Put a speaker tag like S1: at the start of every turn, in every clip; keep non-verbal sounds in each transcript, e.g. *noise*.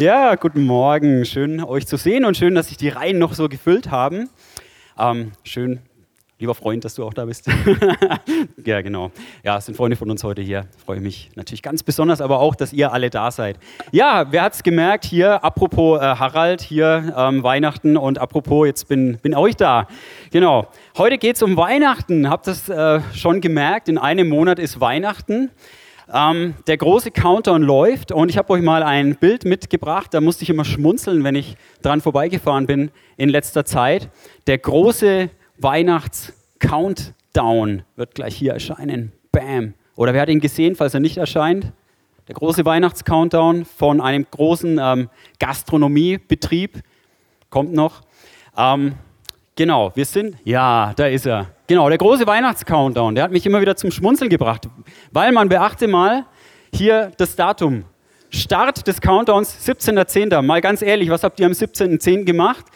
S1: Ja, guten Morgen. Schön, euch zu sehen und schön, dass sich die Reihen noch so gefüllt haben. Ähm, schön, lieber Freund, dass du auch da bist. *laughs* ja, genau. Ja, es sind Freunde von uns heute hier. Freue mich natürlich ganz besonders, aber auch, dass ihr alle da seid. Ja, wer hat es gemerkt hier? Apropos äh, Harald, hier ähm, Weihnachten und apropos, jetzt bin, bin auch ich da. Genau. Heute geht es um Weihnachten. Habt ihr es äh, schon gemerkt? In einem Monat ist Weihnachten. Ähm, der große Countdown läuft und ich habe euch mal ein Bild mitgebracht, da musste ich immer schmunzeln, wenn ich dran vorbeigefahren bin in letzter Zeit. Der große Weihnachts-Countdown wird gleich hier erscheinen. Bam. Oder wer hat ihn gesehen, falls er nicht erscheint? Der große Weihnachts-Countdown von einem großen ähm, Gastronomiebetrieb kommt noch. Ähm, genau, wir sind, ja, da ist er. Genau, der große Weihnachtscountdown, der hat mich immer wieder zum Schmunzeln gebracht, weil man beachte mal hier das Datum. Start des Countdowns 17.10. Mal ganz ehrlich, was habt ihr am 17.10. gemacht?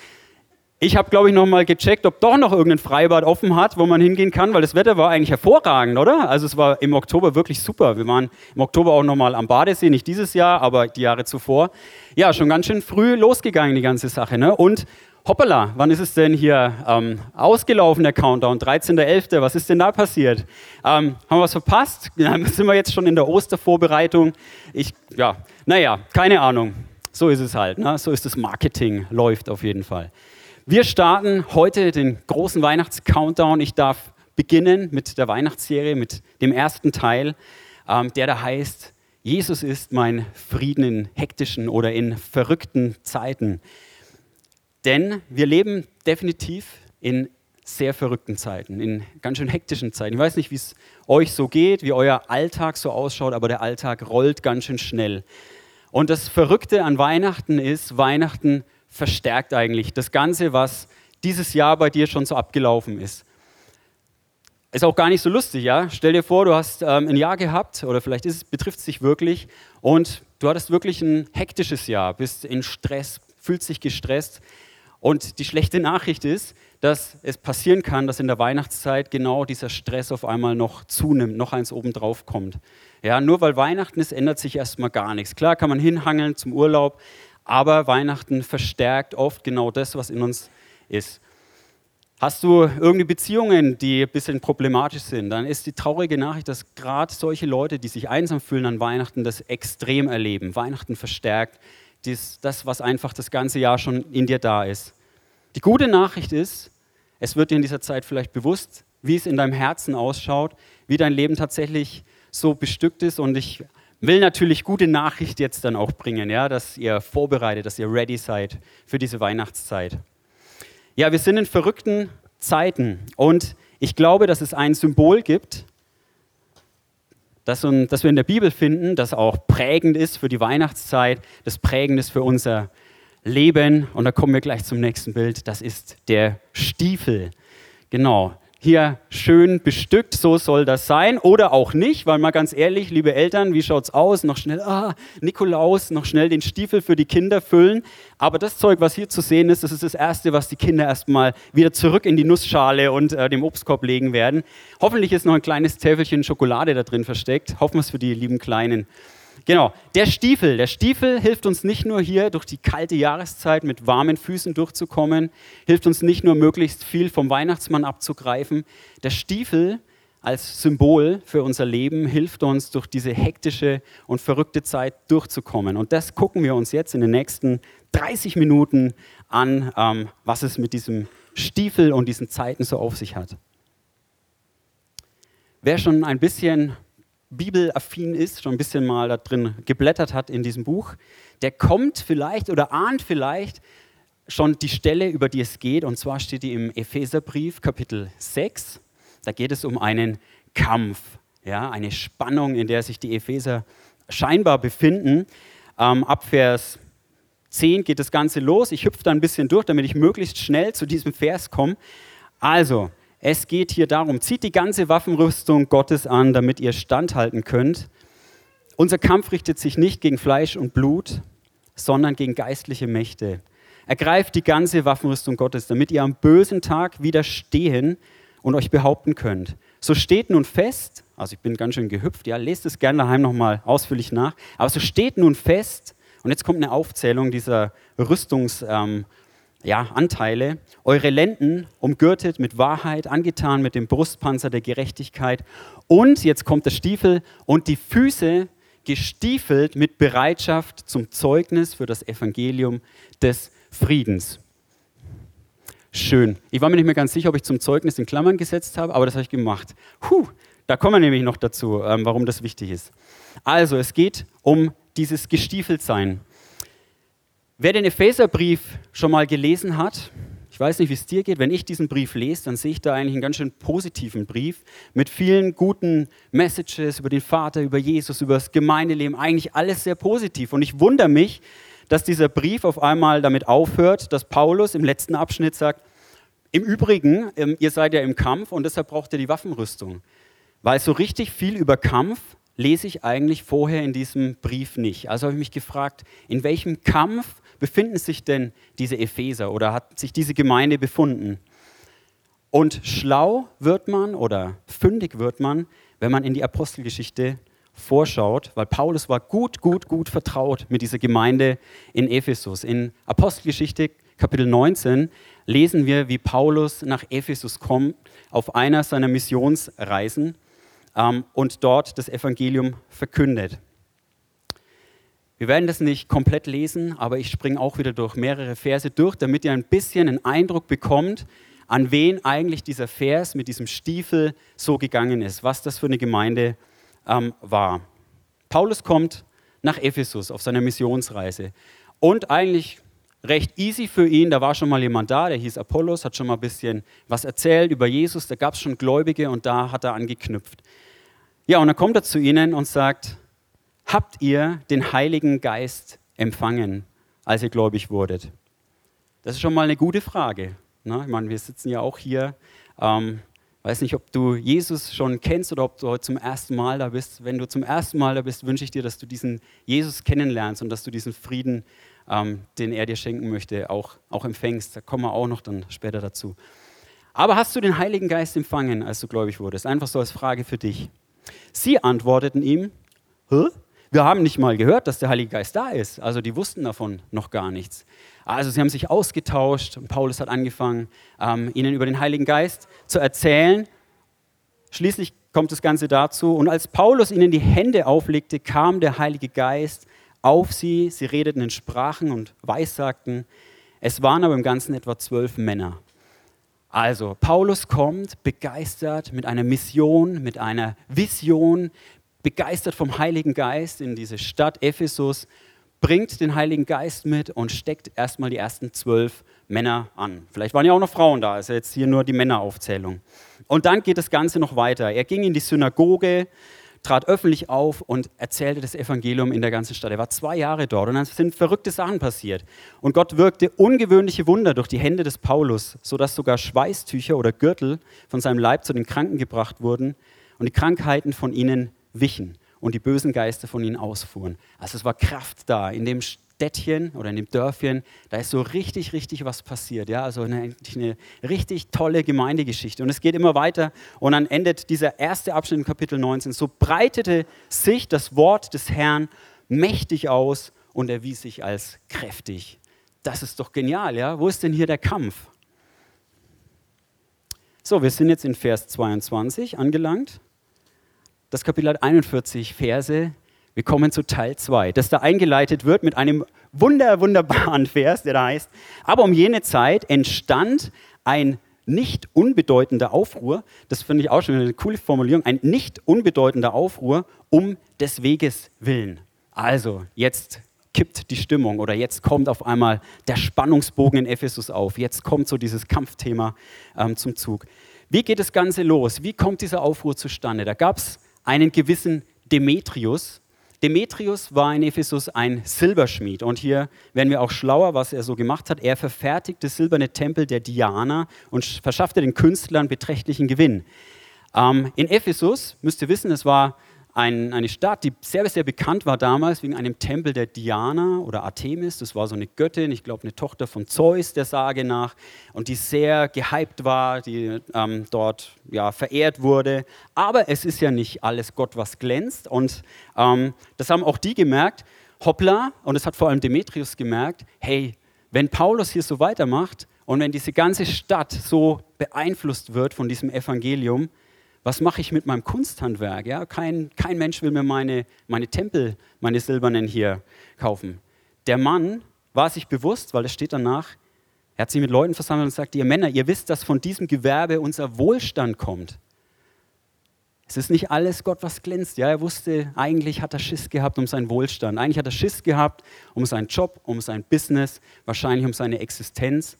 S1: Ich habe, glaube ich, noch mal gecheckt, ob doch noch irgendein Freibad offen hat, wo man hingehen kann, weil das Wetter war eigentlich hervorragend, oder? Also es war im Oktober wirklich super. Wir waren im Oktober auch noch mal am Badesee, nicht dieses Jahr, aber die Jahre zuvor. Ja, schon ganz schön früh losgegangen die ganze Sache. Ne? Und hoppala, wann ist es denn hier ähm, ausgelaufen, der Countdown? 13.11., was ist denn da passiert? Ähm, haben wir was verpasst? *laughs* Ja, sind wir jetzt schon in der Ostervorbereitung? Ich, ja, naja, keine Ahnung. So ist es halt, ne? so ist das Marketing, läuft auf jeden Fall. Wir starten heute den großen Weihnachts-Countdown. Ich darf beginnen mit der Weihnachtsserie, mit dem ersten Teil, ähm, der da heißt, Jesus ist mein Frieden in hektischen oder in verrückten Zeiten. Denn wir leben definitiv in sehr verrückten Zeiten, in ganz schön hektischen Zeiten. Ich weiß nicht, wie es euch so geht, wie euer Alltag so ausschaut, aber der Alltag rollt ganz schön schnell. Und das Verrückte an Weihnachten ist, Weihnachten verstärkt eigentlich das Ganze, was dieses Jahr bei dir schon so abgelaufen ist. Ist auch gar nicht so lustig, ja? Stell dir vor, du hast ähm, ein Jahr gehabt oder vielleicht betrifft es dich wirklich und du hattest wirklich ein hektisches Jahr, bist in Stress, fühlst dich gestresst. Und die schlechte Nachricht ist, dass es passieren kann, dass in der Weihnachtszeit genau dieser Stress auf einmal noch zunimmt, noch eins obendrauf kommt. Ja, nur weil Weihnachten ist, ändert sich erstmal gar nichts. Klar kann man hinhangeln zum Urlaub, aber Weihnachten verstärkt oft genau das, was in uns ist. Hast du irgendwie Beziehungen, die ein bisschen problematisch sind, dann ist die traurige Nachricht, dass gerade solche Leute, die sich einsam fühlen an Weihnachten, das extrem erleben. Weihnachten verstärkt dies, das, was einfach das ganze Jahr schon in dir da ist. Die gute Nachricht ist, es wird dir in dieser Zeit vielleicht bewusst, wie es in deinem Herzen ausschaut, wie dein Leben tatsächlich so bestückt ist. Und ich will natürlich gute Nachricht jetzt dann auch bringen, ja, dass ihr vorbereitet, dass ihr ready seid für diese Weihnachtszeit. Ja, wir sind in verrückten Zeiten und ich glaube, dass es ein Symbol gibt, das, das wir in der Bibel finden, das auch prägend ist für die Weihnachtszeit, das prägend ist für unser Leben. Und da kommen wir gleich zum nächsten Bild. Das ist der Stiefel. Genau hier schön bestückt, so soll das sein. Oder auch nicht, weil mal ganz ehrlich, liebe Eltern, wie schaut's aus? Noch schnell, ah, Nikolaus, noch schnell den Stiefel für die Kinder füllen. Aber das Zeug, was hier zu sehen ist, das ist das Erste, was die Kinder erstmal wieder zurück in die Nussschale und äh, dem Obstkorb legen werden. Hoffentlich ist noch ein kleines Täfelchen Schokolade da drin versteckt. Hoffen wir es für die lieben Kleinen. Genau, der Stiefel. Der Stiefel hilft uns nicht nur hier durch die kalte Jahreszeit mit warmen Füßen durchzukommen, hilft uns nicht nur möglichst viel vom Weihnachtsmann abzugreifen. Der Stiefel als Symbol für unser Leben hilft uns durch diese hektische und verrückte Zeit durchzukommen. Und das gucken wir uns jetzt in den nächsten 30 Minuten an, ähm, was es mit diesem Stiefel und diesen Zeiten so auf sich hat. Wer schon ein bisschen bibelaffin ist, schon ein bisschen mal da drin geblättert hat in diesem Buch, der kommt vielleicht oder ahnt vielleicht schon die Stelle, über die es geht. Und zwar steht die im Epheserbrief, Kapitel 6. Da geht es um einen Kampf, ja, eine Spannung, in der sich die Epheser scheinbar befinden. Ähm, ab Vers 10 geht das Ganze los. Ich hüpfe da ein bisschen durch, damit ich möglichst schnell zu diesem Vers komme. Also, es geht hier darum, zieht die ganze Waffenrüstung Gottes an, damit ihr standhalten könnt. Unser Kampf richtet sich nicht gegen Fleisch und Blut, sondern gegen geistliche Mächte. Ergreift die ganze Waffenrüstung Gottes, damit ihr am bösen Tag widerstehen und euch behaupten könnt. So steht nun fest, also ich bin ganz schön gehüpft, ja, lest es gerne daheim nochmal ausführlich nach, aber so steht nun fest Und jetzt kommt eine Aufzählung dieser Rüstungsanteile. Ähm, ja, Anteile. Eure Lenden umgürtet mit Wahrheit, angetan mit dem Brustpanzer der Gerechtigkeit. Und, jetzt kommt der Stiefel, und die Füße gestiefelt mit Bereitschaft zum Zeugnis für das Evangelium des Friedens. Schön. Ich war mir nicht mehr ganz sicher, ob ich zum Zeugnis in Klammern gesetzt habe, aber das habe ich gemacht. Puh, da kommen wir nämlich noch dazu, ähm, warum das wichtig ist. Also, es geht um dieses Gestiefeltsein. Wer den Epheserbrief schon mal gelesen hat, ich weiß nicht, wie es dir geht, wenn ich diesen Brief lese, dann sehe ich da eigentlich einen ganz schön positiven Brief mit vielen guten Messages über den Vater, über Jesus, über das Gemeindeleben, eigentlich alles sehr positiv. Und ich wundere mich, dass dieser Brief auf einmal damit aufhört, dass Paulus im letzten Abschnitt sagt, im Übrigen, ähm, ihr seid ja im Kampf und deshalb braucht ihr die Waffenrüstung. Weil so richtig viel über Kampf lese ich eigentlich vorher in diesem Brief nicht. Also habe ich mich gefragt, in welchem Kampf befinden sich denn diese Epheser oder hat sich diese Gemeinde befunden? Und schlau wird man oder fündig wird man, wenn man in die Apostelgeschichte vorschaut, weil Paulus war gut, gut, gut vertraut mit dieser Gemeinde in Ephesus. In Apostelgeschichte Kapitel 19 lesen wir, wie Paulus nach Ephesus kommt auf einer seiner Missionsreisen ähm, und dort das Evangelium verkündet. Wir werden das nicht komplett lesen, aber ich springe auch wieder durch mehrere Verse durch, damit ihr ein bisschen einen Eindruck bekommt, an wen eigentlich dieser Vers mit diesem Stiefel so gegangen ist, was das für eine Gemeinde ähm, war. Paulus kommt nach Ephesus auf seiner Missionsreise und eigentlich recht easy für ihn. Da war schon mal jemand da, der hieß Apollos, hat schon mal ein bisschen was erzählt über Jesus. Da gab es schon Gläubige und da hat er angeknüpft. Ja, und dann kommt er zu ihnen und sagt, habt ihr den Heiligen Geist empfangen, als ihr gläubig wurdet? Das ist schon mal eine gute Frage. Ne? Ich meine, wir sitzen ja auch hier. Ähm, weiß nicht, ob du Jesus schon kennst oder ob du heute zum ersten Mal da bist. Wenn du zum ersten Mal da bist, wünsche ich dir, dass du diesen Jesus kennenlernst und dass du diesen Frieden, ähm, den er dir schenken möchte, auch, auch empfängst. Da kommen wir auch noch dann später dazu. Aber hast du den Heiligen Geist empfangen, als du gläubig wurdest? Einfach so als Frage für dich. Sie antworteten ihm, Hä? Wir haben nicht mal gehört, dass der Heilige Geist da ist. Also die wussten davon noch gar nichts. Also sie haben sich ausgetauscht und Paulus hat angefangen, ähm, ihnen über den Heiligen Geist zu erzählen. Schließlich kommt das Ganze dazu. Und als Paulus ihnen die Hände auflegte, kam der Heilige Geist auf sie. Sie redeten in Sprachen und weissagten. Es waren aber im Ganzen etwa zwölf Männer. Also, Paulus kommt begeistert mit einer Mission, mit einer Vision, begeistert vom Heiligen Geist in diese Stadt Ephesus, bringt den Heiligen Geist mit und steckt erstmal die ersten zwölf Männer an. Vielleicht waren ja auch noch Frauen da, ist ja jetzt hier nur die Männeraufzählung. Und dann geht das Ganze noch weiter. Er ging in die Synagoge, trat öffentlich auf und erzählte das Evangelium in der ganzen Stadt. Er war zwei Jahre dort und dann sind verrückte Sachen passiert. Und Gott wirkte ungewöhnliche Wunder durch die Hände des Paulus, sodass sogar Schweißtücher oder Gürtel von seinem Leib zu den Kranken gebracht wurden und die Krankheiten von ihnen wichen und die bösen Geister von ihnen ausfuhren. Also es war Kraft da in dem Städtchen oder in dem Dörfchen, da ist so richtig, richtig was passiert. Ja? Also eine, eine richtig tolle Gemeindegeschichte. Und es geht immer weiter und dann endet dieser erste Abschnitt in Kapitel 19. So breitete sich das Wort des Herrn mächtig aus und erwies sich als kräftig. Das ist doch genial, ja? Wo ist denn hier der Kampf? So, wir sind jetzt in Vers 22 angelangt. Das Kapitel hat 41 Verse. Wir kommen zu Teil 2, das da eingeleitet wird mit einem wunder, wunderbaren *laughs* Vers, der da heißt, aber um jene Zeit entstand ein nicht unbedeutender Aufruhr, das finde ich auch schon eine coole Formulierung, ein nicht unbedeutender Aufruhr um des Weges willen. Also, jetzt kippt die Stimmung oder jetzt kommt auf einmal der Spannungsbogen in Ephesus auf. Jetzt kommt so dieses Kampfthema ähm, zum Zug. Wie geht das Ganze los? Wie kommt dieser Aufruhr zustande? Da gab es einen gewissen Demetrius. Demetrius war in Ephesus ein Silberschmied und hier werden wir auch schlauer, was er so gemacht hat. Er verfertigte silberne Tempel der Diana und verschaffte den Künstlern beträchtlichen Gewinn. Ähm, in Ephesus, müsst ihr wissen, es war ein, eine Stadt, die sehr, sehr bekannt war damals wegen einem Tempel der Diana oder Artemis. Das war so eine Göttin, ich glaube eine Tochter von Zeus der Sage nach, und die sehr gehypt war, die ähm, dort ja, verehrt wurde. Aber es ist ja nicht alles Gott, was glänzt. Und ähm, das haben auch die gemerkt. hoppla, und es hat vor allem Demetrius gemerkt, hey, wenn Paulus hier so weitermacht und wenn diese ganze Stadt so beeinflusst wird von diesem Evangelium, was mache ich mit meinem Kunsthandwerk? Ja, kein, kein Mensch will mir meine, meine Tempel, meine silbernen hier kaufen. Der Mann war sich bewusst, weil es steht danach, er hat sich mit Leuten versammelt und sagt, ihr Männer, ihr wisst, dass von diesem Gewerbe unser Wohlstand kommt. Es ist nicht alles Gott, was glänzt. Ja, er wusste, eigentlich hat er Schiss gehabt um seinen Wohlstand. Eigentlich hat er Schiss gehabt um seinen Job, um sein Business, wahrscheinlich um seine Existenz.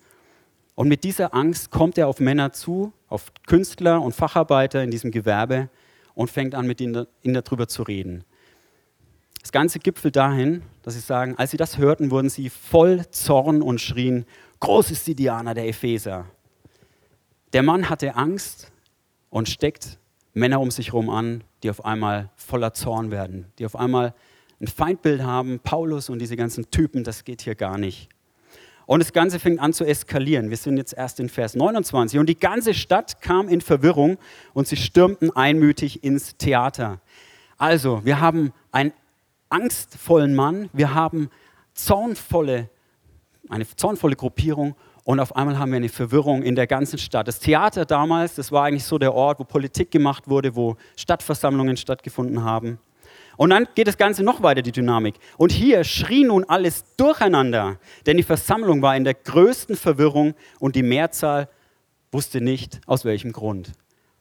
S1: Und mit dieser Angst kommt er auf Männer zu, auf Künstler und Facharbeiter in diesem Gewerbe und fängt an, mit ihnen, darüber zu reden. Das Ganze gipfelt dahin, dass sie sagen, als sie das hörten, wurden sie voll Zorn und schrien, groß ist die Diana der Epheser. Der Mann hatte Angst und steckt Männer um sich herum an, die auf einmal voller Zorn werden, die auf einmal ein Feindbild haben, Paulus und diese ganzen Typen, das geht hier gar nicht. Und das Ganze fängt an zu eskalieren. Wir sind jetzt erst in Vers 29. Und die ganze Stadt kam in Verwirrung und sie stürmten einmütig ins Theater. Also, wir haben einen angstvollen Mann, wir haben zornvolle, eine zornvolle Gruppierung und auf einmal haben wir eine Verwirrung in der ganzen Stadt. Das Theater damals, das war eigentlich so der Ort, wo Politik gemacht wurde, wo Stadtversammlungen stattgefunden haben. Und dann geht das Ganze noch weiter, die Dynamik. Und hier schrie nun alles durcheinander, denn die Versammlung war in der größten Verwirrung und die Mehrzahl wusste nicht, aus welchem Grund.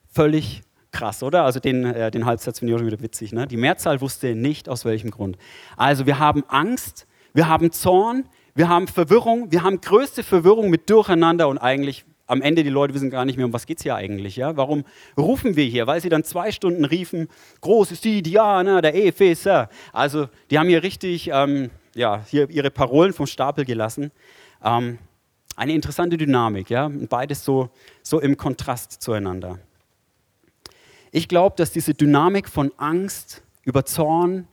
S1: Völlig krass, oder? Also den, äh, den Halbsatz finde ich auch wieder witzig. Ne? Die Mehrzahl wusste nicht, aus welchem Grund. Also wir haben Angst, wir haben Zorn, wir haben Verwirrung, wir haben größte Verwirrung mit Durcheinander und eigentlich am Ende die Leute wissen gar nicht mehr, um was geht es hier eigentlich. Ja? Warum rufen wir hier? Weil sie dann zwei Stunden riefen, groß ist die Diana, der Epheser. Also die haben hier richtig ähm, ja, hier ihre Parolen vom Stapel gelassen. Ähm, eine interessante Dynamik, ja? beides so, so im Kontrast zueinander. Ich glaube, dass diese Dynamik von Angst über Zorn,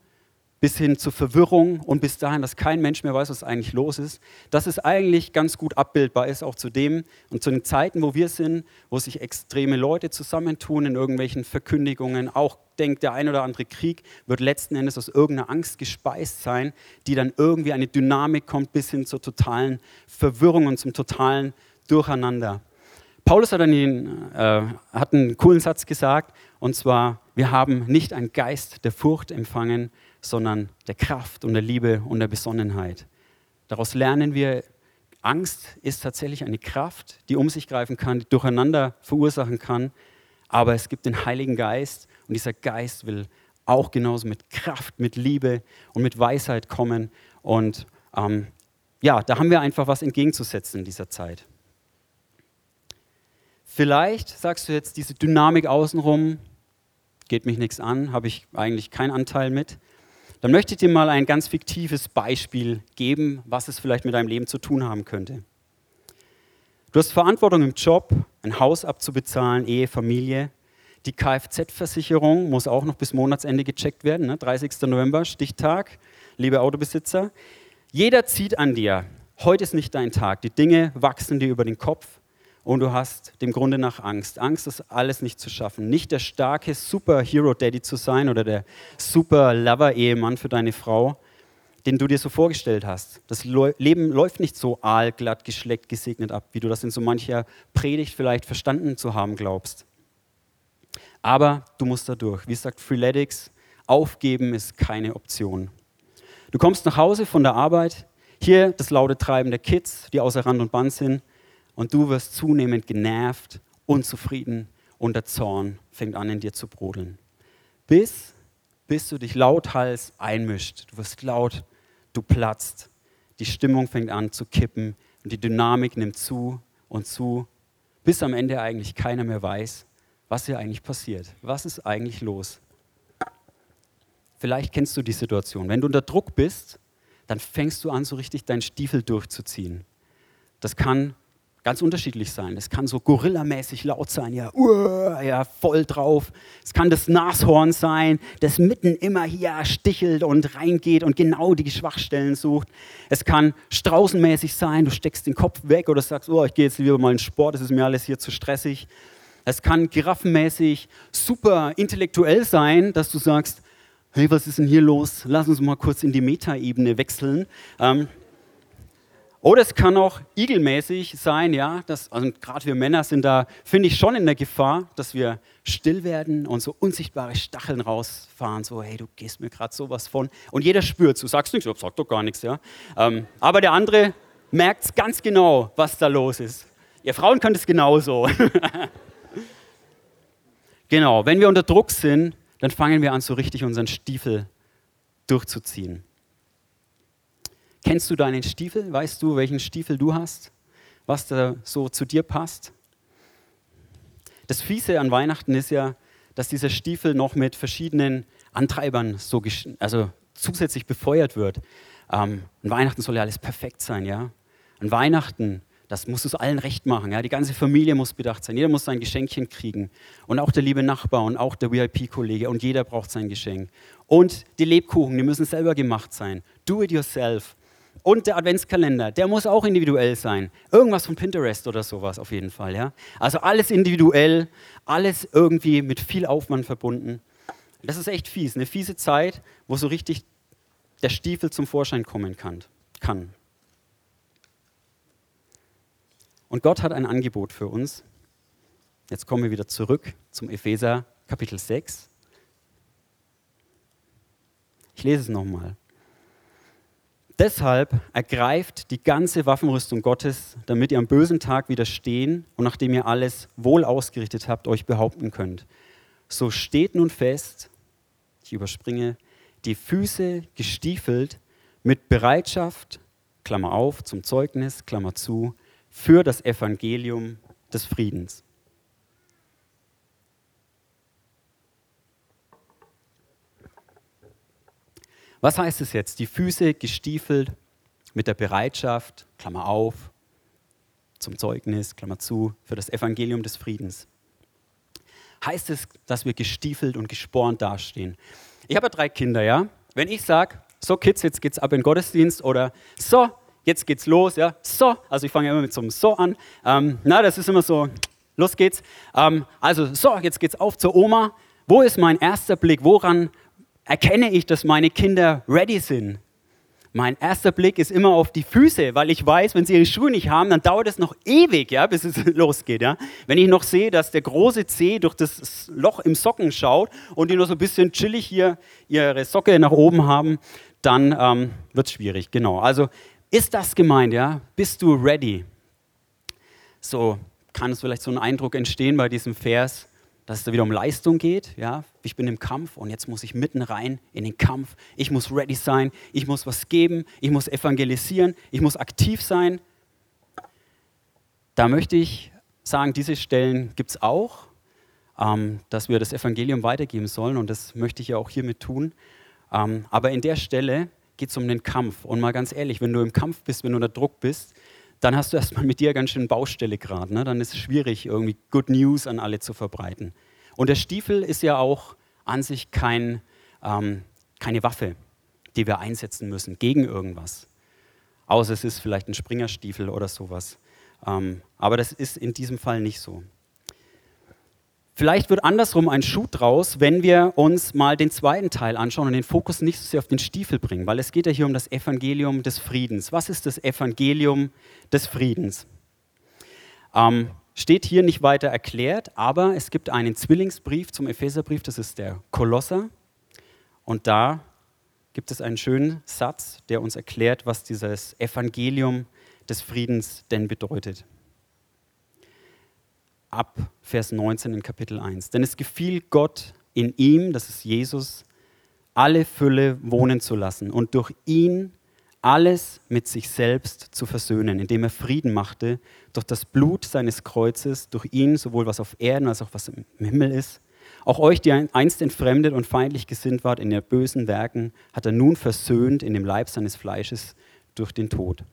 S1: bis hin zur Verwirrung und bis dahin, dass kein Mensch mehr weiß, was eigentlich los ist, dass es eigentlich ganz gut abbildbar ist, auch zu dem und zu den Zeiten, wo wir sind, wo sich extreme Leute zusammentun in irgendwelchen Verkündigungen. Auch denkt der ein oder andere Krieg wird letzten Endes aus irgendeiner Angst gespeist sein, die dann irgendwie eine Dynamik kommt bis hin zur totalen Verwirrung und zum totalen Durcheinander. Paulus hat einen, äh, hat einen coolen Satz gesagt, und zwar, wir haben nicht einen Geist der Furcht empfangen, sondern der Kraft und der Liebe und der Besonnenheit. Daraus lernen wir, Angst ist tatsächlich eine Kraft, die um sich greifen kann, die durcheinander verursachen kann, aber es gibt den Heiligen Geist und dieser Geist will auch genauso mit Kraft, mit Liebe und mit Weisheit kommen. Und ähm, ja, da haben wir einfach was entgegenzusetzen in dieser Zeit. Vielleicht sagst du jetzt, diese Dynamik außenrum geht mich nichts an, habe ich eigentlich keinen Anteil mit dann möchte ich dir mal ein ganz fiktives Beispiel geben, was es vielleicht mit deinem Leben zu tun haben könnte. Du hast Verantwortung im Job, ein Haus abzubezahlen, Ehe, Familie. Die Kfz-Versicherung muss auch noch bis Monatsende gecheckt werden, ne? 30. November, Stichtag, liebe Autobesitzer. Jeder zieht an dir. Heute ist nicht dein Tag. Die Dinge wachsen dir über den Kopf und du hast dem Grunde nach Angst. Angst, das alles nicht zu schaffen. Nicht der starke Superhero-Daddy zu sein oder der Super-Lover-Ehemann für deine Frau, den du dir so vorgestellt hast. Das Leben läuft nicht so aalglatt, geschleckt, gesegnet ab, wie du das in so mancher Predigt vielleicht verstanden zu haben glaubst. Aber du musst da durch. Wie sagt Freeletics, aufgeben ist keine Option. Du kommst nach Hause von der Arbeit, hier das laute Treiben der Kids, die außer Rand und Band sind, und du wirst zunehmend genervt, unzufrieden und der Zorn fängt an in dir zu brodeln. Bis, bis du dich lauthals einmischt. Du wirst laut, du platzt. Die Stimmung fängt an zu kippen und die Dynamik nimmt zu und zu, bis am Ende eigentlich keiner mehr weiß, was hier eigentlich passiert. Was ist eigentlich los? Vielleicht kennst du die Situation. Wenn du unter Druck bist, dann fängst du an, so richtig deinen Stiefel durchzuziehen. Das kann ganz unterschiedlich sein. Es kann so gorillamäßig laut sein, ja, uh, ja, voll drauf. Es kann das Nashorn sein, das mitten immer hier stichelt und reingeht und genau die Schwachstellen sucht. Es kann straußenmäßig sein, du steckst den Kopf weg oder sagst, oh, ich gehe jetzt lieber mal in Sport, das ist mir alles hier zu stressig. Es kann giraffenmäßig super intellektuell sein, dass du sagst, hey, was ist denn hier los? Lass uns mal kurz in die Metaebene wechseln. Ähm, oder es kann auch igelmäßig sein, ja, dass, also gerade wir Männer sind da, finde ich, schon in der Gefahr, dass wir still werden und so unsichtbare Stacheln rausfahren, so, hey, du gehst mir gerade sowas von. Und jeder spürt, du sagst nichts, ich sag doch gar nichts, ja. Ähm, aber der andere merkt ganz genau, was da los ist. Ihr Frauen könnt es genauso. *laughs* genau, wenn wir unter Druck sind, dann fangen wir an, so richtig unseren Stiefel durchzuziehen. Kennst du deinen Stiefel? Weißt du, welchen Stiefel du hast? Was da so zu dir passt? Das Fiese an Weihnachten ist ja, dass dieser Stiefel noch mit verschiedenen Antreibern so also zusätzlich befeuert wird. Ähm, an Weihnachten soll ja alles perfekt sein, ja. An Weihnachten, das musst du es allen recht machen, ja. Die ganze Familie muss bedacht sein, jeder muss sein Geschenkchen kriegen. Und auch der liebe Nachbar und auch der VIP-Kollege und jeder braucht sein Geschenk. Und die Lebkuchen, die müssen selber gemacht sein. Do it yourself. Und der Adventskalender, der muss auch individuell sein. Irgendwas von Pinterest oder sowas auf jeden Fall. Ja? Also alles individuell, alles irgendwie mit viel Aufwand verbunden. Das ist echt fies, eine fiese Zeit, wo so richtig der Stiefel zum Vorschein kommen kann. kann. Und Gott hat ein Angebot für uns. Jetzt kommen wir wieder zurück zum Epheser Kapitel 6. Ich lese es nochmal. Deshalb ergreift die ganze Waffenrüstung Gottes, damit ihr am bösen Tag widerstehen und nachdem ihr alles wohl ausgerichtet habt, euch behaupten könnt. So steht nun fest, ich überspringe, die Füße gestiefelt mit Bereitschaft, Klammer auf, zum Zeugnis, Klammer zu, für das Evangelium des Friedens. Was heißt es jetzt? Die Füße gestiefelt mit der Bereitschaft, Klammer auf, zum Zeugnis, Klammer zu, für das Evangelium des Friedens. Heißt es, dass wir gestiefelt und gespornt dastehen? Ich habe drei Kinder, ja? Wenn ich sage, so Kids, jetzt geht's ab in den Gottesdienst oder so, jetzt geht's los, ja? So, also ich fange immer mit so einem So an. Ähm, na, das ist immer so, los geht's. Ähm, also so, jetzt geht's auf zur Oma. Wo ist mein erster Blick? Woran erkenne ich, dass meine Kinder ready sind. Mein erster Blick ist immer auf die Füße, weil ich weiß, wenn sie ihre Schuhe nicht haben, dann dauert es noch ewig, ja, bis es *laughs* losgeht. Ja. Wenn ich noch sehe, dass der große Zeh durch das Loch im Socken schaut und die nur so ein bisschen chillig hier ihre Socke nach oben haben, dann ähm, wird es schwierig. Genau. Also ist das gemeint, ja? Bist du ready? So kann es vielleicht so ein Eindruck entstehen bei diesem Vers dass es da wieder um Leistung geht. Ja? Ich bin im Kampf und jetzt muss ich mitten rein in den Kampf. Ich muss ready sein, ich muss was geben, ich muss evangelisieren, ich muss aktiv sein. Da möchte ich sagen, diese Stellen gibt es auch, ähm, dass wir das Evangelium weitergeben sollen und das möchte ich ja auch hiermit tun. Ähm, aber in der Stelle geht es um den Kampf. Und mal ganz ehrlich, wenn du im Kampf bist, wenn du unter Druck bist, dann hast du erstmal mit dir ganz schön Baustelle gerade. Ne? Dann ist es schwierig, irgendwie Good News an alle zu verbreiten. Und der Stiefel ist ja auch an sich kein, ähm, keine Waffe, die wir einsetzen müssen gegen irgendwas. Außer es ist vielleicht ein Springerstiefel oder sowas. Ähm, aber das ist in diesem Fall nicht so. Vielleicht wird andersrum ein Schuh draus, wenn wir uns mal den zweiten Teil anschauen und den Fokus nicht so sehr auf den Stiefel bringen, weil es geht ja hier um das Evangelium des Friedens. Was ist das Evangelium des Friedens? Ähm, steht hier nicht weiter erklärt, aber es gibt einen Zwillingsbrief zum Epheserbrief, das ist der Kolosser. Und da gibt es einen schönen Satz, der uns erklärt, was dieses Evangelium des Friedens denn bedeutet ab Vers 19 in Kapitel 1. Denn es gefiel Gott in ihm, das ist Jesus, alle Fülle wohnen zu lassen und durch ihn alles mit sich selbst zu versöhnen, indem er Frieden machte durch das Blut seines Kreuzes, durch ihn sowohl was auf Erden als auch was im Himmel ist. Auch euch, die einst entfremdet und feindlich gesinnt wart in den bösen Werken, hat er nun versöhnt in dem Leib seines Fleisches durch den Tod.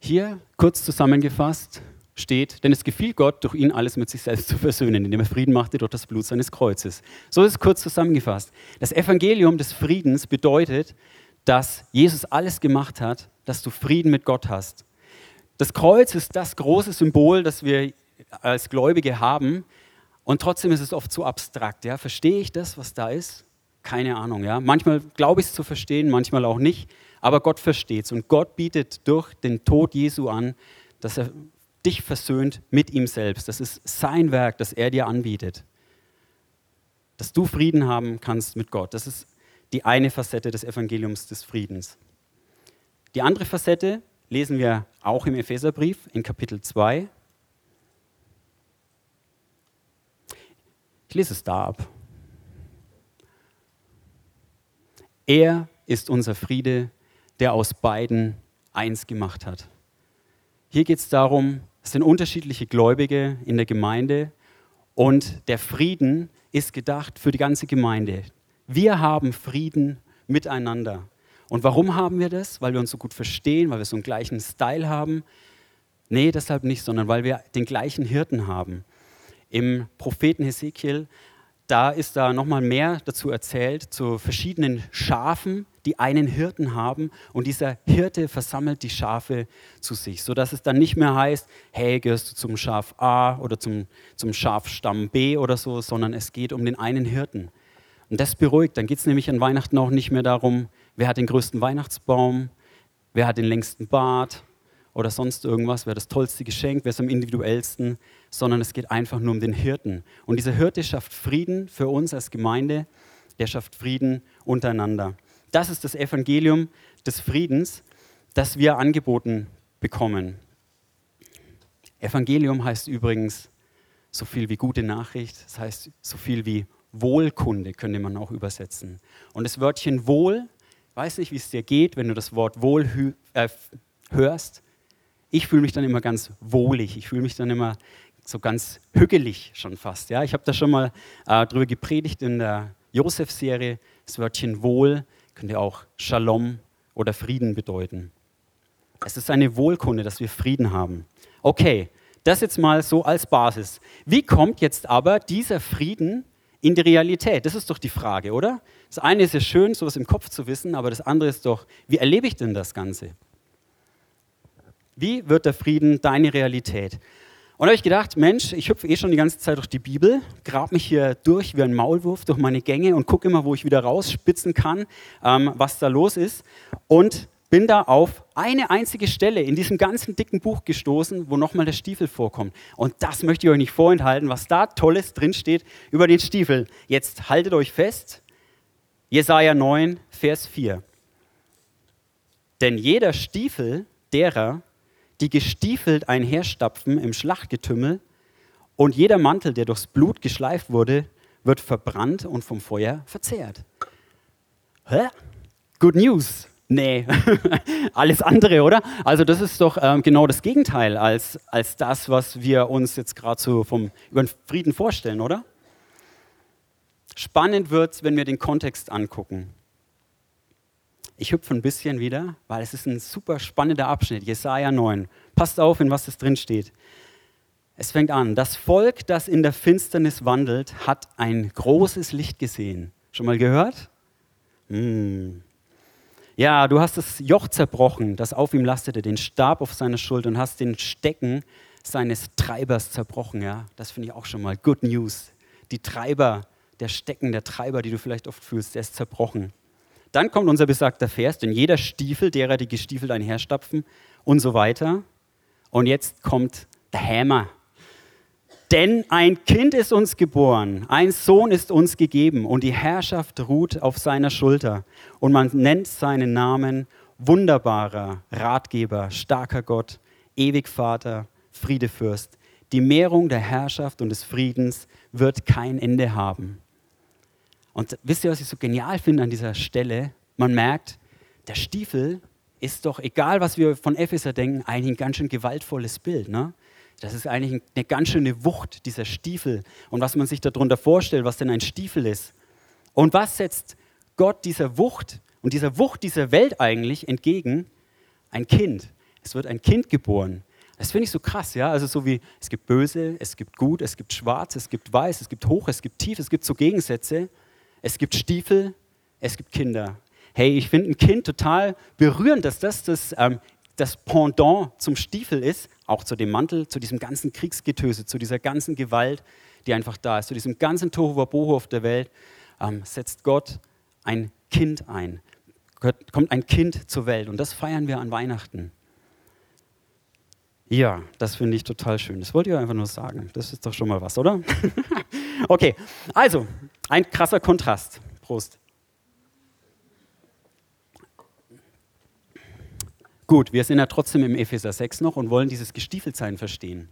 S1: Hier kurz zusammengefasst, steht, denn es gefiel Gott, durch ihn alles mit sich selbst zu versöhnen, indem er Frieden machte durch das Blut seines Kreuzes. So ist es kurz zusammengefasst. Das Evangelium des Friedens bedeutet, dass Jesus alles gemacht hat, dass du Frieden mit Gott hast. Das Kreuz ist das große Symbol, das wir als Gläubige haben. Und trotzdem ist es oft zu abstrakt. Ja? Verstehe ich das, was da ist? Keine Ahnung, ja. Manchmal glaube ich es zu verstehen, manchmal auch nicht, aber Gott versteht es. Und Gott bietet durch den Tod Jesu an, dass er dich versöhnt mit ihm selbst. Das ist sein Werk, das er dir anbietet. Dass du Frieden haben kannst mit Gott. Das ist die eine Facette des Evangeliums des Friedens. Die andere Facette lesen wir auch im Epheserbrief in Kapitel 2. Ich lese es da ab. Er ist unser Friede, der aus beiden eins gemacht hat. Hier geht es darum, es sind unterschiedliche Gläubige in der Gemeinde und der Frieden ist gedacht für die ganze Gemeinde. Wir haben Frieden miteinander. Und warum haben wir das? Weil wir uns so gut verstehen, weil wir so einen gleichen Style haben? Nee, deshalb nicht, sondern weil wir den gleichen Hirten haben. Im Propheten Hesekiel da ist da nochmal mehr dazu erzählt, zu verschiedenen Schafen, die einen Hirten haben. Und dieser Hirte versammelt die Schafe zu sich, sodass es dann nicht mehr heißt, hey, gehörst du zum Schaf A oder zum, zum Schafstamm B oder so, sondern es geht um den einen Hirten. Und das beruhigt. Dann geht es nämlich an Weihnachten auch nicht mehr darum, wer hat den größten Weihnachtsbaum, wer hat den längsten Bart, oder sonst irgendwas, wer das tollste Geschenk, wer ist am individuellsten, sondern es geht einfach nur um den Hirten. Und dieser Hirte schafft Frieden für uns als Gemeinde, der schafft Frieden untereinander. Das ist das Evangelium des Friedens, das wir angeboten bekommen. Evangelium heißt übrigens so viel wie gute Nachricht, das heißt so viel wie Wohlkunde, könnte man auch übersetzen. Und das Wörtchen Wohl, weiß nicht, wie es dir geht, wenn du das Wort Wohl äh, hörst, ich fühle mich dann immer ganz wohlig, ich fühle mich dann immer so ganz hügelig schon fast. Ja? Ich habe da schon mal äh, drüber gepredigt in der Josef-Serie. Das Wörtchen Wohl könnte auch Shalom oder Frieden bedeuten. Es ist eine Wohlkunde, dass wir Frieden haben. Okay, das jetzt mal so als Basis. Wie kommt jetzt aber dieser Frieden in die Realität? Das ist doch die Frage, oder? Das eine ist ja schön, sowas im Kopf zu wissen, aber das andere ist doch, wie erlebe ich denn das Ganze? Wie wird der Frieden deine Realität? Und da habe ich gedacht, Mensch, ich hüpfe eh schon die ganze Zeit durch die Bibel, grab mich hier durch wie ein Maulwurf durch meine Gänge und gucke immer, wo ich wieder rausspitzen kann, ähm, was da los ist. Und bin da auf eine einzige Stelle in diesem ganzen dicken Buch gestoßen, wo nochmal der Stiefel vorkommt. Und das möchte ich euch nicht vorenthalten, was da Tolles drinsteht über den Stiefel. Jetzt haltet euch fest, Jesaja 9, Vers 4. Denn jeder Stiefel derer, die gestiefelt einherstapfen im Schlachtgetümmel, und jeder Mantel, der durchs Blut geschleift wurde, wird verbrannt und vom Feuer verzehrt. Hä? Good News. Nee, *laughs* alles andere, oder? Also das ist doch ähm, genau das Gegenteil als, als das, was wir uns jetzt gerade so vom, über den Frieden vorstellen, oder? Spannend wird es, wenn wir den Kontext angucken. Ich hüpfe ein bisschen wieder, weil es ist ein super spannender Abschnitt, Jesaja 9. Passt auf, in was es drin steht. Es fängt an. Das Volk, das in der Finsternis wandelt, hat ein großes Licht gesehen. Schon mal gehört? Hm. Ja, du hast das Joch zerbrochen, das auf ihm lastete, den Stab auf seiner Schulter und hast den Stecken seines Treibers zerbrochen. Ja, das finde ich auch schon mal good news. Die Treiber, der Stecken, der Treiber, die du vielleicht oft fühlst, der ist zerbrochen. Dann kommt unser besagter Vers, denn jeder Stiefel, derer, die gestiefelt einherstapfen und so weiter. Und jetzt kommt der Hammer. Denn ein Kind ist uns geboren, ein Sohn ist uns gegeben und die Herrschaft ruht auf seiner Schulter. Und man nennt seinen Namen wunderbarer Ratgeber, starker Gott, ewig Vater, Friedefürst. Die Mehrung der Herrschaft und des Friedens wird kein Ende haben. Und wisst ihr, was ich so genial finde an dieser Stelle? Man merkt, der Stiefel ist doch, egal was wir von Epheser denken, eigentlich ein ganz schön gewaltvolles Bild. Ne? Das ist eigentlich eine ganz schöne Wucht, dieser Stiefel. Und was man sich darunter vorstellt, was denn ein Stiefel ist. Und was setzt Gott dieser Wucht und dieser Wucht dieser Welt eigentlich entgegen? Ein Kind. Es wird ein Kind geboren. Das finde ich so krass, ja. Also so wie es gibt böse, es gibt gut, es gibt schwarz, es gibt weiß, es gibt hoch, es gibt tief, es gibt so Gegensätze. Es gibt Stiefel, es gibt Kinder. Hey, ich finde ein Kind total berührend, dass das das, ähm, das Pendant zum Stiefel ist, auch zu dem Mantel, zu diesem ganzen Kriegsgetöse, zu dieser ganzen Gewalt, die einfach da ist, zu diesem ganzen Tohu Wabohu auf der Welt, ähm, setzt Gott ein Kind ein, kommt ein Kind zur Welt. Und das feiern wir an Weihnachten. Ja, das finde ich total schön. Das wollte ich einfach nur sagen. Das ist doch schon mal was, oder? *laughs* okay, also, ein krasser Kontrast. Prost. Gut, wir sind ja trotzdem im Epheser 6 noch und wollen dieses Gestiefeltsein verstehen.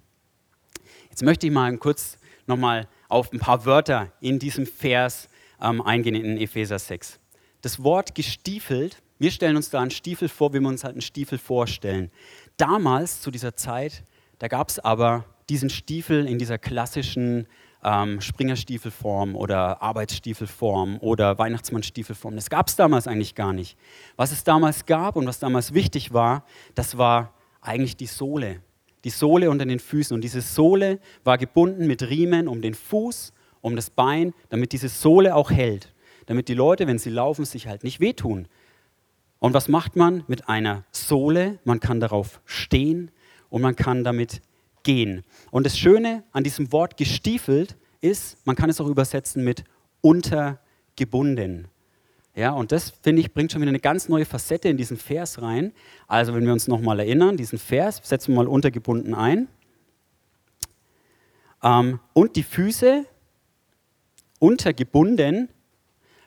S1: Jetzt möchte ich mal kurz nochmal auf ein paar Wörter in diesem Vers ähm, eingehen in Epheser 6. Das Wort gestiefelt, wir stellen uns da einen Stiefel vor, wie wir uns halt einen Stiefel vorstellen. Damals, zu dieser Zeit, da gab es aber diesen Stiefel in dieser klassischen ähm, Springerstiefelform oder Arbeitsstiefelform oder Weihnachtsmannstiefelform. Das gab es damals eigentlich gar nicht. Was es damals gab und was damals wichtig war, das war eigentlich die Sohle. Die Sohle unter den Füßen. Und diese Sohle war gebunden mit Riemen um den Fuß, um das Bein, damit diese Sohle auch hält. Damit die Leute, wenn sie laufen, sich halt nicht wehtun. Und was macht man mit einer Sohle? Man kann darauf stehen und man kann damit gehen. Und das Schöne an diesem Wort gestiefelt ist, man kann es auch übersetzen mit untergebunden. Ja, und das, finde ich, bringt schon wieder eine ganz neue Facette in diesen Vers rein. Also, wenn wir uns nochmal erinnern, diesen Vers, setzen wir mal untergebunden ein. Ähm, und die Füße untergebunden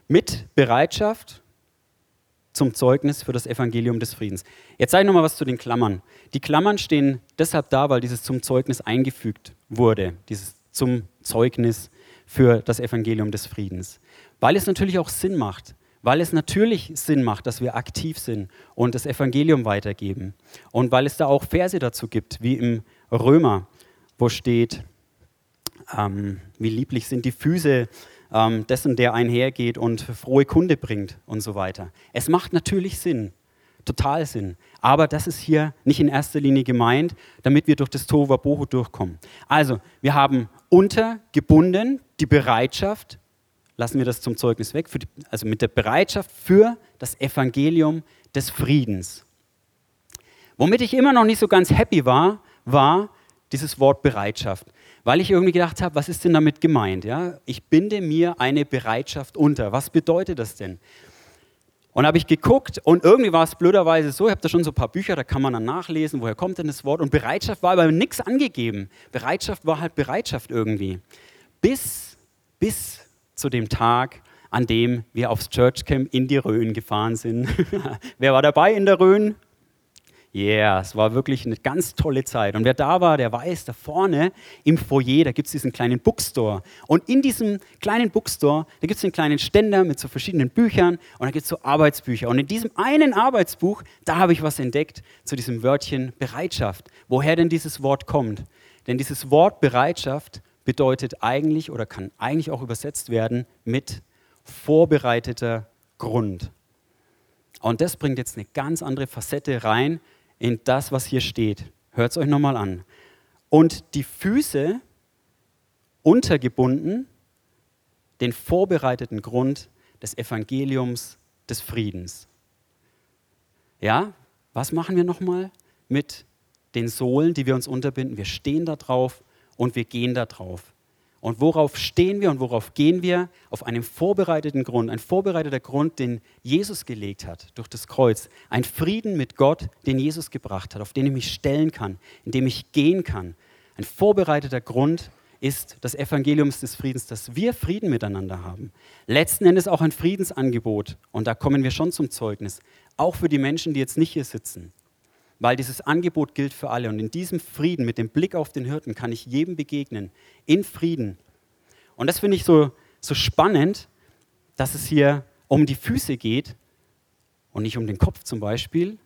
S1: mit Bereitschaft zum Zeugnis für das Evangelium des Friedens. Jetzt sage ich nochmal was zu den Klammern. Die Klammern stehen deshalb da, weil dieses zum Zeugnis eingefügt wurde, dieses zum Zeugnis für das Evangelium des Friedens. Weil es natürlich auch Sinn macht, weil es natürlich Sinn macht, dass wir aktiv sind und das Evangelium weitergeben. Und weil es da auch Verse dazu gibt, wie im Römer, wo steht, ähm, wie lieblich sind die Füße ähm, dessen, der einhergeht und frohe Kunde bringt und so weiter. Es macht natürlich Sinn, total Sinn. Aber das ist hier nicht in erster Linie gemeint, damit wir durch das Tova Bohu durchkommen. Also, wir haben untergebunden die Bereitschaft, lassen wir das zum Zeugnis weg, die, also mit der Bereitschaft für das Evangelium des Friedens. Womit ich immer noch nicht so ganz happy war, war dieses Wort Bereitschaft weil ich irgendwie gedacht habe, was ist denn damit gemeint? Ja? Ich binde mir eine Bereitschaft unter. Was bedeutet das denn? Und habe ich geguckt und irgendwie war es blöderweise so, ich habe da schon so ein paar Bücher, da kann man dann nachlesen, woher kommt denn das Wort. Und Bereitschaft war aber nichts angegeben. Bereitschaft war halt Bereitschaft irgendwie. Bis, bis zu dem Tag, an dem wir aufs Churchcamp in die Rhön gefahren sind. *laughs* Wer war dabei in der Rhön? Yeah, es war wirklich eine ganz tolle Zeit. Und wer da war, der weiß, da vorne im Foyer, da gibt es diesen kleinen Bookstore. Und in diesem kleinen Bookstore, da gibt es einen kleinen Ständer mit so verschiedenen Büchern und da gibt es so Arbeitsbücher. Und in diesem einen Arbeitsbuch, da habe ich was entdeckt zu diesem Wörtchen Bereitschaft. Woher denn dieses Wort kommt. Denn dieses Wort Bereitschaft bedeutet eigentlich oder kann eigentlich auch übersetzt werden mit vorbereiteter Grund. Und das bringt jetzt eine ganz andere Facette rein, in das, was hier steht. Hört es euch nochmal an. Und die Füße untergebunden, den vorbereiteten Grund des Evangeliums des Friedens. Ja, was machen wir nochmal mit den Sohlen, die wir uns unterbinden? Wir stehen da drauf und wir gehen da drauf. Und worauf stehen wir und worauf gehen wir? Auf einem vorbereiteten Grund, ein vorbereiteter Grund, den Jesus gelegt hat durch das Kreuz. Ein Frieden mit Gott, den Jesus gebracht hat, auf den ich mich stellen kann, in dem ich gehen kann. Ein vorbereiteter Grund ist das Evangelium des Friedens, dass wir Frieden miteinander haben. Letzten Endes auch ein Friedensangebot. Und da kommen wir schon zum Zeugnis. Auch für die Menschen, die jetzt nicht hier sitzen weil dieses Angebot gilt für alle. Und in diesem Frieden, mit dem Blick auf den Hirten, kann ich jedem begegnen, in Frieden. Und das finde ich so, so spannend, dass es hier um die Füße geht und nicht um den Kopf zum Beispiel,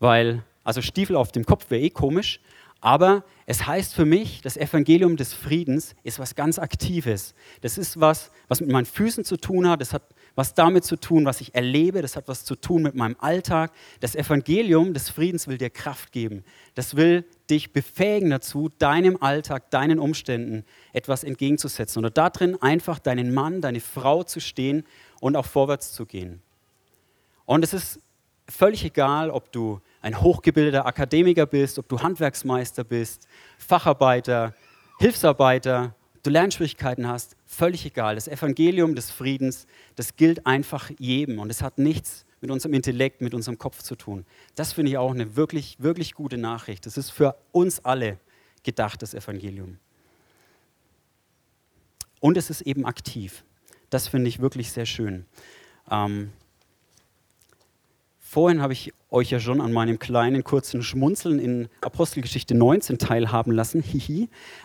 S1: weil, also Stiefel auf dem Kopf wäre eh komisch, aber es heißt für mich, das Evangelium des Friedens ist was ganz Aktives. Das ist was, was mit meinen Füßen zu tun hat. Das hat was damit zu tun, was ich erlebe. Das hat was zu tun mit meinem Alltag. Das Evangelium des Friedens will dir Kraft geben. Das will dich befähigen dazu, deinem Alltag, deinen Umständen etwas entgegenzusetzen oder darin einfach deinen Mann, deine Frau zu stehen und auch vorwärts zu gehen. Und es ist völlig egal, ob du ein hochgebildeter Akademiker bist, ob du Handwerksmeister bist, Facharbeiter, Hilfsarbeiter, du Lernschwierigkeiten hast, völlig egal. Das Evangelium des Friedens, das gilt einfach jedem und es hat nichts mit unserem Intellekt, mit unserem Kopf zu tun. Das finde ich auch eine wirklich, wirklich gute Nachricht. Das ist für uns alle gedacht, das Evangelium. Und es ist eben aktiv. Das finde ich wirklich sehr schön. Ähm, vorhin habe ich euch ja schon an meinem kleinen kurzen Schmunzeln in Apostelgeschichte 19 teilhaben lassen.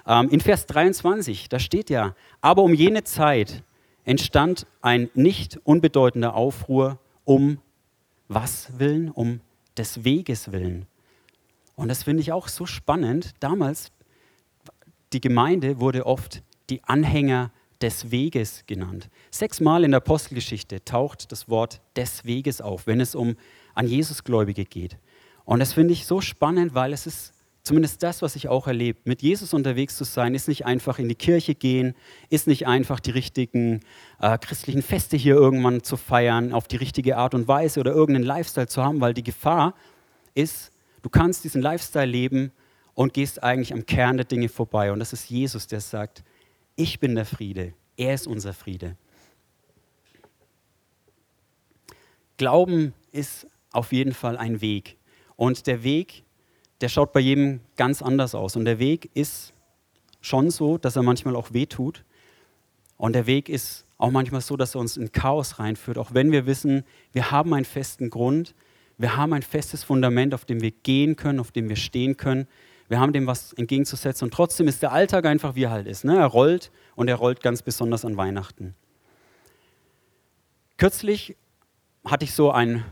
S1: Ähm, in Vers 23, da steht ja, aber um jene Zeit entstand ein nicht unbedeutender Aufruhr um was willen? Um des Weges willen. Und das finde ich auch so spannend. Damals, die Gemeinde wurde oft die Anhänger des Weges genannt. Sechsmal in der Apostelgeschichte taucht das Wort des Weges auf, wenn es um an Jesusgläubige geht. Und das finde ich so spannend, weil es ist zumindest das, was ich auch erlebe. Mit Jesus unterwegs zu sein, ist nicht einfach in die Kirche gehen, ist nicht einfach die richtigen äh, christlichen Feste hier irgendwann zu feiern, auf die richtige Art und Weise oder irgendeinen Lifestyle zu haben, weil die Gefahr ist, du kannst diesen Lifestyle leben und gehst eigentlich am Kern der Dinge vorbei. Und das ist Jesus, der sagt, ich bin der Friede, er ist unser Friede. Glauben ist auf jeden Fall ein Weg. Und der Weg, der schaut bei jedem ganz anders aus. Und der Weg ist schon so, dass er manchmal auch wehtut. Und der Weg ist auch manchmal so, dass er uns in Chaos reinführt, auch wenn wir wissen, wir haben einen festen Grund, wir haben ein festes Fundament, auf dem wir gehen können, auf dem wir stehen können. Wir haben dem was entgegenzusetzen und trotzdem ist der Alltag einfach, wie er halt ist. Ne? Er rollt und er rollt ganz besonders an Weihnachten. Kürzlich hatte ich so einen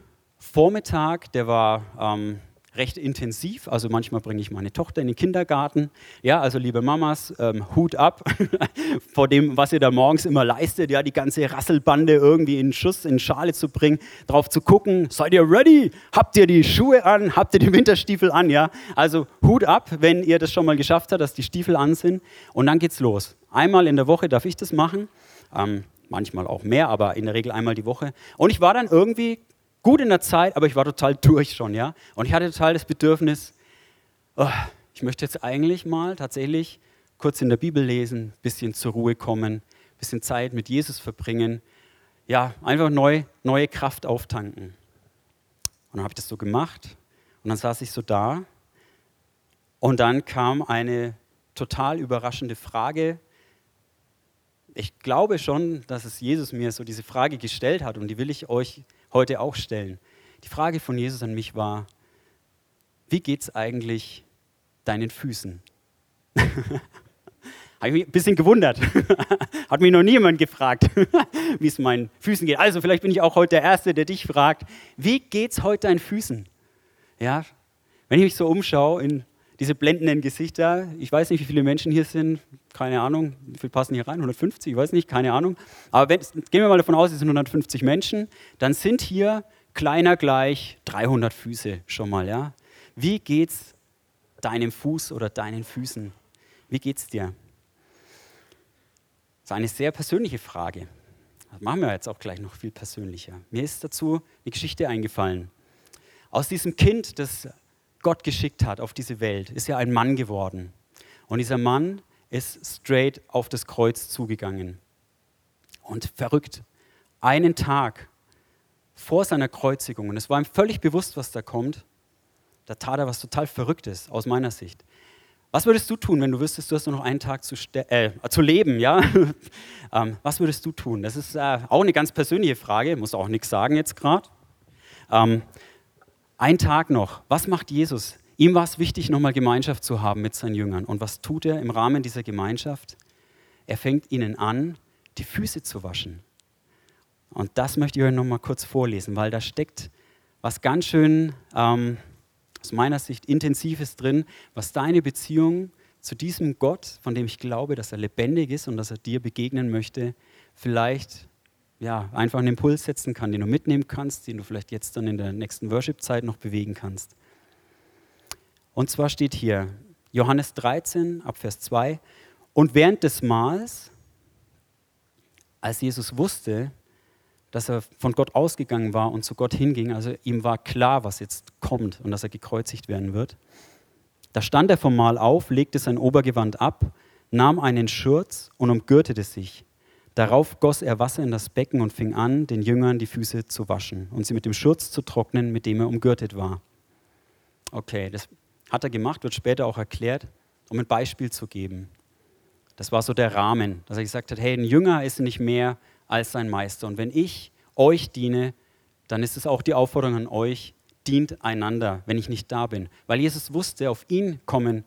S1: Vormittag, der war ähm, recht intensiv. Also manchmal bringe ich meine Tochter in den Kindergarten. Ja, also liebe Mamas, ähm, Hut ab *laughs* vor dem, was ihr da morgens immer leistet. Ja, die ganze Rasselbande irgendwie in Schuss, in Schale zu bringen, drauf zu gucken. Seid ihr ready? Habt ihr die Schuhe an? Habt ihr die Winterstiefel an? Ja, also Hut ab, wenn ihr das schon mal geschafft habt, dass die Stiefel an sind. Und dann geht's los. Einmal in der Woche darf ich das machen. Ähm, manchmal auch mehr, aber in der Regel einmal die Woche. Und ich war dann irgendwie gut in der Zeit, aber ich war total durch schon, ja. Und ich hatte total das Bedürfnis, oh, ich möchte jetzt eigentlich mal tatsächlich kurz in der Bibel lesen, bisschen zur Ruhe kommen, bisschen Zeit mit Jesus verbringen, ja, einfach neu, neue Kraft auftanken. Und dann habe ich das so gemacht und dann saß ich so da und dann kam eine total überraschende Frage. Ich glaube schon, dass es Jesus mir so diese Frage gestellt hat und die will ich euch heute auch stellen. Die Frage von Jesus an mich war, wie geht es eigentlich deinen Füßen? *laughs* Habe ich mich ein bisschen gewundert. *laughs* Hat mich noch niemand gefragt, *laughs* wie es meinen Füßen geht. Also vielleicht bin ich auch heute der Erste, der dich fragt, wie geht es heute deinen Füßen? Ja, wenn ich mich so umschaue in diese blendenden Gesichter, ich weiß nicht, wie viele Menschen hier sind, keine Ahnung, wie viele passen hier rein? 150, ich weiß nicht, keine Ahnung. Aber wenn, gehen wir mal davon aus, es sind 150 Menschen, dann sind hier kleiner gleich 300 Füße schon mal. Ja? Wie geht's deinem Fuß oder deinen Füßen? Wie geht's dir? Das ist eine sehr persönliche Frage. Das machen wir jetzt auch gleich noch viel persönlicher. Mir ist dazu eine Geschichte eingefallen. Aus diesem Kind, das Gott geschickt hat auf diese Welt, ist ja ein Mann geworden. Und dieser Mann ist straight auf das Kreuz zugegangen. Und verrückt, einen Tag vor seiner Kreuzigung, und es war ihm völlig bewusst, was da kommt, da tat er was total Verrücktes aus meiner Sicht. Was würdest du tun, wenn du wüsstest, du hast nur noch einen Tag zu, äh, zu leben? Ja? *laughs* ähm, was würdest du tun? Das ist äh, auch eine ganz persönliche Frage, muss auch nichts sagen jetzt gerade. Ähm, ein Tag noch. Was macht Jesus? Ihm war es wichtig, nochmal Gemeinschaft zu haben mit seinen Jüngern. Und was tut er im Rahmen dieser Gemeinschaft? Er fängt ihnen an, die Füße zu waschen. Und das möchte ich euch nochmal kurz vorlesen, weil da steckt was ganz schön, ähm, aus meiner Sicht, Intensives drin, was deine Beziehung zu diesem Gott, von dem ich glaube, dass er lebendig ist und dass er dir begegnen möchte, vielleicht ja, einfach einen Impuls setzen kann, den du mitnehmen kannst, den du vielleicht jetzt dann in der nächsten Worship-Zeit noch bewegen kannst. Und zwar steht hier Johannes 13 ab Vers 2, und während des Mahls, als Jesus wusste, dass er von Gott ausgegangen war und zu Gott hinging, also ihm war klar, was jetzt kommt und dass er gekreuzigt werden wird, da stand er vom Mahl auf, legte sein Obergewand ab, nahm einen Schurz und umgürtete sich. Darauf goss er Wasser in das Becken und fing an, den Jüngern die Füße zu waschen und sie mit dem Schurz zu trocknen, mit dem er umgürtet war. Okay, das hat er gemacht, wird später auch erklärt, um ein Beispiel zu geben. Das war so der Rahmen, dass er gesagt hat, hey, ein Jünger ist nicht mehr als sein Meister. Und wenn ich euch diene, dann ist es auch die Aufforderung an euch, dient einander, wenn ich nicht da bin. Weil Jesus wusste, auf ihn kommen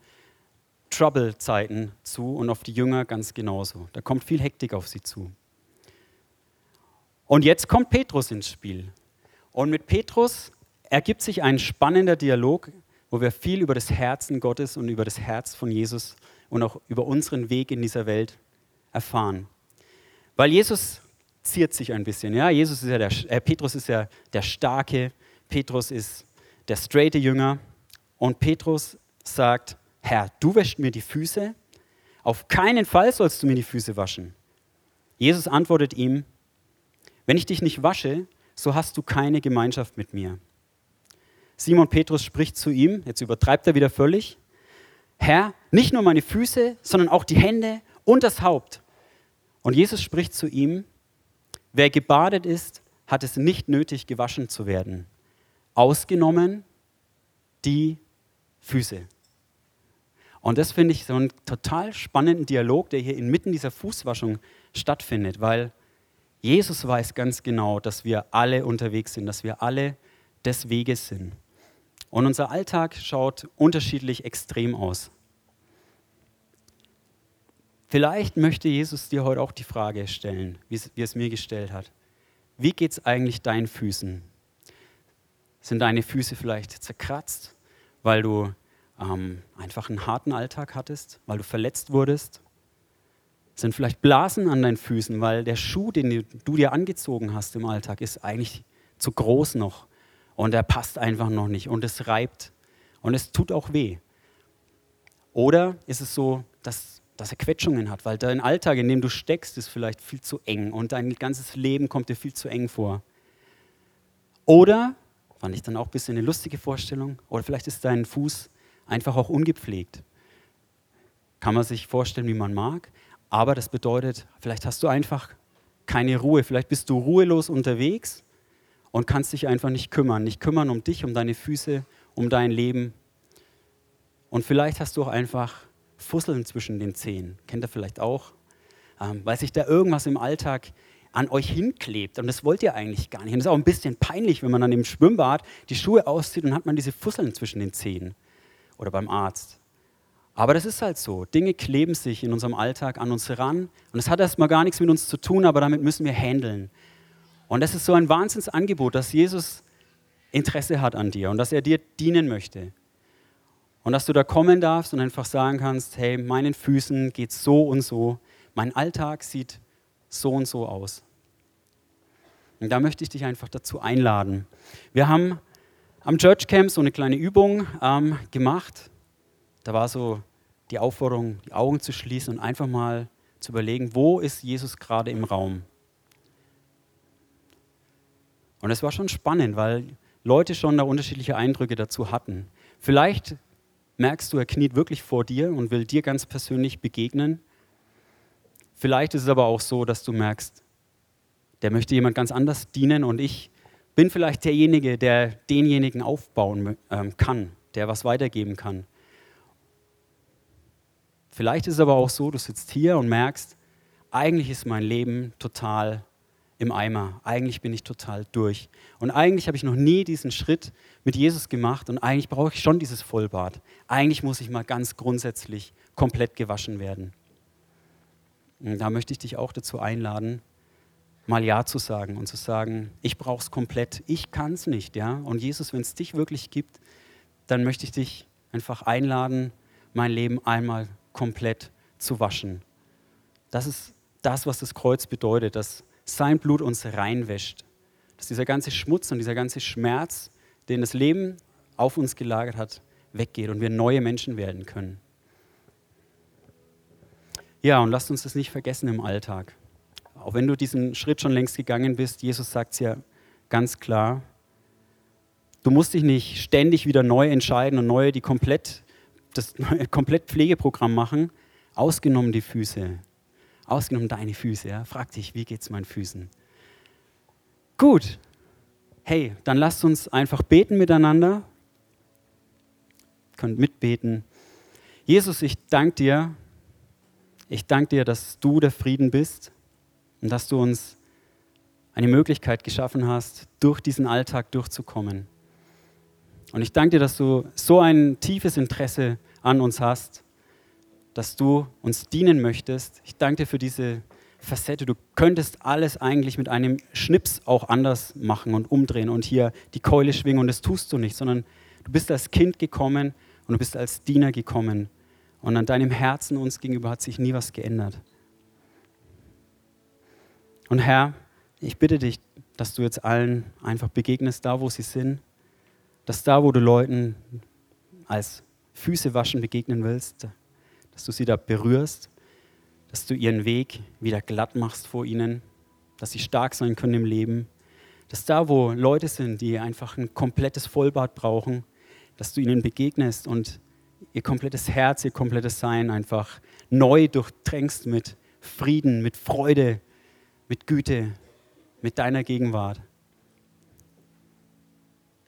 S1: Trouble-Zeiten zu und auf die Jünger ganz genauso. Da kommt viel Hektik auf sie zu. Und jetzt kommt Petrus ins Spiel. Und mit Petrus ergibt sich ein spannender Dialog, wo wir viel über das Herzen Gottes und über das Herz von Jesus und auch über unseren Weg in dieser Welt erfahren. Weil Jesus ziert sich ein bisschen. Ja? Jesus ist ja der, äh, Petrus ist ja der starke, Petrus ist der straighte Jünger. Und Petrus sagt, Herr, du wäschst mir die Füße, auf keinen Fall sollst du mir die Füße waschen. Jesus antwortet ihm, wenn ich dich nicht wasche, so hast du keine Gemeinschaft mit mir. Simon Petrus spricht zu ihm, jetzt übertreibt er wieder völlig, Herr, nicht nur meine Füße, sondern auch die Hände und das Haupt. Und Jesus spricht zu ihm, wer gebadet ist, hat es nicht nötig, gewaschen zu werden, ausgenommen die Füße. Und das finde ich so einen total spannenden Dialog, der hier inmitten dieser Fußwaschung stattfindet, weil Jesus weiß ganz genau, dass wir alle unterwegs sind, dass wir alle des Weges sind. Und unser Alltag schaut unterschiedlich extrem aus. Vielleicht möchte Jesus dir heute auch die Frage stellen, wie es, mir gestellt hat. Wie geht es eigentlich deinen Füßen? Sind deine Füße vielleicht zerkratzt, weil du ähm, einfach einen harten Alltag hattest, weil du verletzt wurdest? Sind vielleicht Blasen an deinen Füßen, weil der Schuh, den du dir angezogen hast im Alltag, ist eigentlich zu groß noch und er passt einfach noch nicht und es reibt und es tut auch weh. Oder ist es so, dass, dass er Quetschungen hat, weil dein Alltag, in dem du steckst, ist vielleicht viel zu eng und dein ganzes Leben kommt dir viel zu eng vor. Oder, fand ich dann auch ein bisschen eine lustige Vorstellung, oder vielleicht ist dein Fuß einfach auch ungepflegt. Kann man sich vorstellen, wie man mag, aber das bedeutet, vielleicht hast du einfach keine Ruhe, vielleicht bist du ruhelos unterwegs und kannst dich einfach nicht kümmern. Nicht kümmern um dich, um deine Füße, um dein Leben. Und vielleicht hast du auch einfach Fusseln zwischen den Zehen. Kennt ihr vielleicht auch? Ähm, weil sich da irgendwas im Alltag an euch hinklebt. Und das wollt ihr eigentlich gar nicht. Und es ist auch ein bisschen peinlich, wenn man dann im Schwimmbad die Schuhe auszieht und hat man diese Fusseln zwischen den Zehen. Oder beim Arzt. Aber das ist halt so. Dinge kleben sich in unserem Alltag an uns ran. Und es hat erstmal gar nichts mit uns zu tun, aber damit müssen wir handeln. Und das ist so ein Wahnsinnsangebot, dass Jesus Interesse hat an dir und dass er dir dienen möchte. Und dass du da kommen darfst und einfach sagen kannst, hey, meinen Füßen geht so und so, mein Alltag sieht so und so aus. Und da möchte ich dich einfach dazu einladen. Wir haben am Church Camp so eine kleine Übung ähm, gemacht. Da war so die Aufforderung, die Augen zu schließen und einfach mal zu überlegen, wo ist Jesus gerade im Raum? Und es war schon spannend, weil Leute schon da unterschiedliche Eindrücke dazu hatten. Vielleicht merkst du, er kniet wirklich vor dir und will dir ganz persönlich begegnen. Vielleicht ist es aber auch so, dass du merkst, der möchte jemand ganz anders dienen und ich bin vielleicht derjenige, der denjenigen aufbauen ähm, kann, der was weitergeben kann. Vielleicht ist es aber auch so, du sitzt hier und merkst, eigentlich ist mein Leben total im Eimer. Eigentlich bin ich total durch. Und eigentlich habe ich noch nie diesen Schritt mit Jesus gemacht und eigentlich brauche ich schon dieses Vollbad. Eigentlich muss ich mal ganz grundsätzlich komplett gewaschen werden. Und da möchte ich dich auch dazu einladen, mal Ja zu sagen und zu sagen, ich brauche es komplett, ich kann es nicht. Ja? Und Jesus, wenn es dich wirklich gibt, dann möchte ich dich einfach einladen, mein Leben einmal komplett zu waschen. Das ist das, was das Kreuz bedeutet, dass sein Blut uns reinwäscht. Dass dieser ganze Schmutz und dieser ganze Schmerz, den das Leben auf uns gelagert hat, weggeht und wir neue Menschen werden können. Ja, und lasst uns das nicht vergessen im Alltag. Auch wenn du diesen Schritt schon längst gegangen bist, Jesus sagt es ja ganz klar, du musst dich nicht ständig wieder neu entscheiden und neu die komplett, das komplett Pflegeprogramm machen, Ausgenommen die Füße. Ausgenommen deine Füße. Ja? Frag dich, wie geht es meinen Füßen? Gut. Hey, dann lasst uns einfach beten miteinander. Ihr könnt mitbeten. Jesus, ich danke dir. Ich danke dir, dass du der Frieden bist und dass du uns eine Möglichkeit geschaffen hast, durch diesen Alltag durchzukommen. Und ich danke dir, dass du so ein tiefes Interesse an uns hast, dass du uns dienen möchtest. Ich danke dir für diese Facette. Du könntest alles eigentlich mit einem Schnips auch anders machen und umdrehen und hier die Keule schwingen und das tust du nicht, sondern du bist als Kind gekommen und du bist als Diener gekommen. Und an deinem Herzen uns gegenüber hat sich nie was geändert. Und Herr, ich bitte dich, dass du jetzt allen einfach begegnest, da wo sie sind, dass da, wo du Leuten als Füße waschen begegnen willst, dass du sie da berührst, dass du ihren Weg wieder glatt machst vor ihnen, dass sie stark sein können im Leben, dass da, wo Leute sind, die einfach ein komplettes Vollbad brauchen, dass du ihnen begegnest und ihr komplettes Herz, ihr komplettes Sein einfach neu durchtränkst mit Frieden, mit Freude, mit Güte, mit deiner Gegenwart.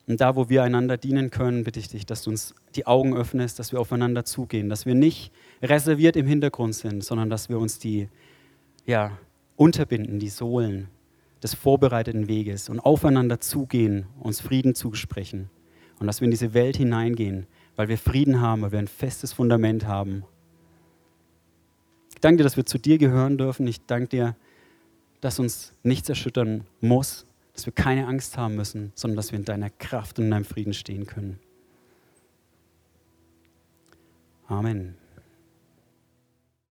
S1: Und da, wo wir einander dienen können, bitte ich dich, dass du uns die Augen öffnest, dass wir aufeinander zugehen, dass wir nicht reserviert im Hintergrund sind, sondern dass wir uns die ja, unterbinden, die Sohlen des vorbereiteten Weges und aufeinander zugehen, uns Frieden zusprechen und dass wir in diese Welt hineingehen, weil wir Frieden haben, weil wir ein festes Fundament haben. Ich danke dir, dass wir zu dir gehören dürfen. Ich danke dir, dass uns nichts erschüttern muss, dass wir keine Angst haben müssen, sondern dass wir in deiner Kraft und in deinem Frieden stehen können. Amen.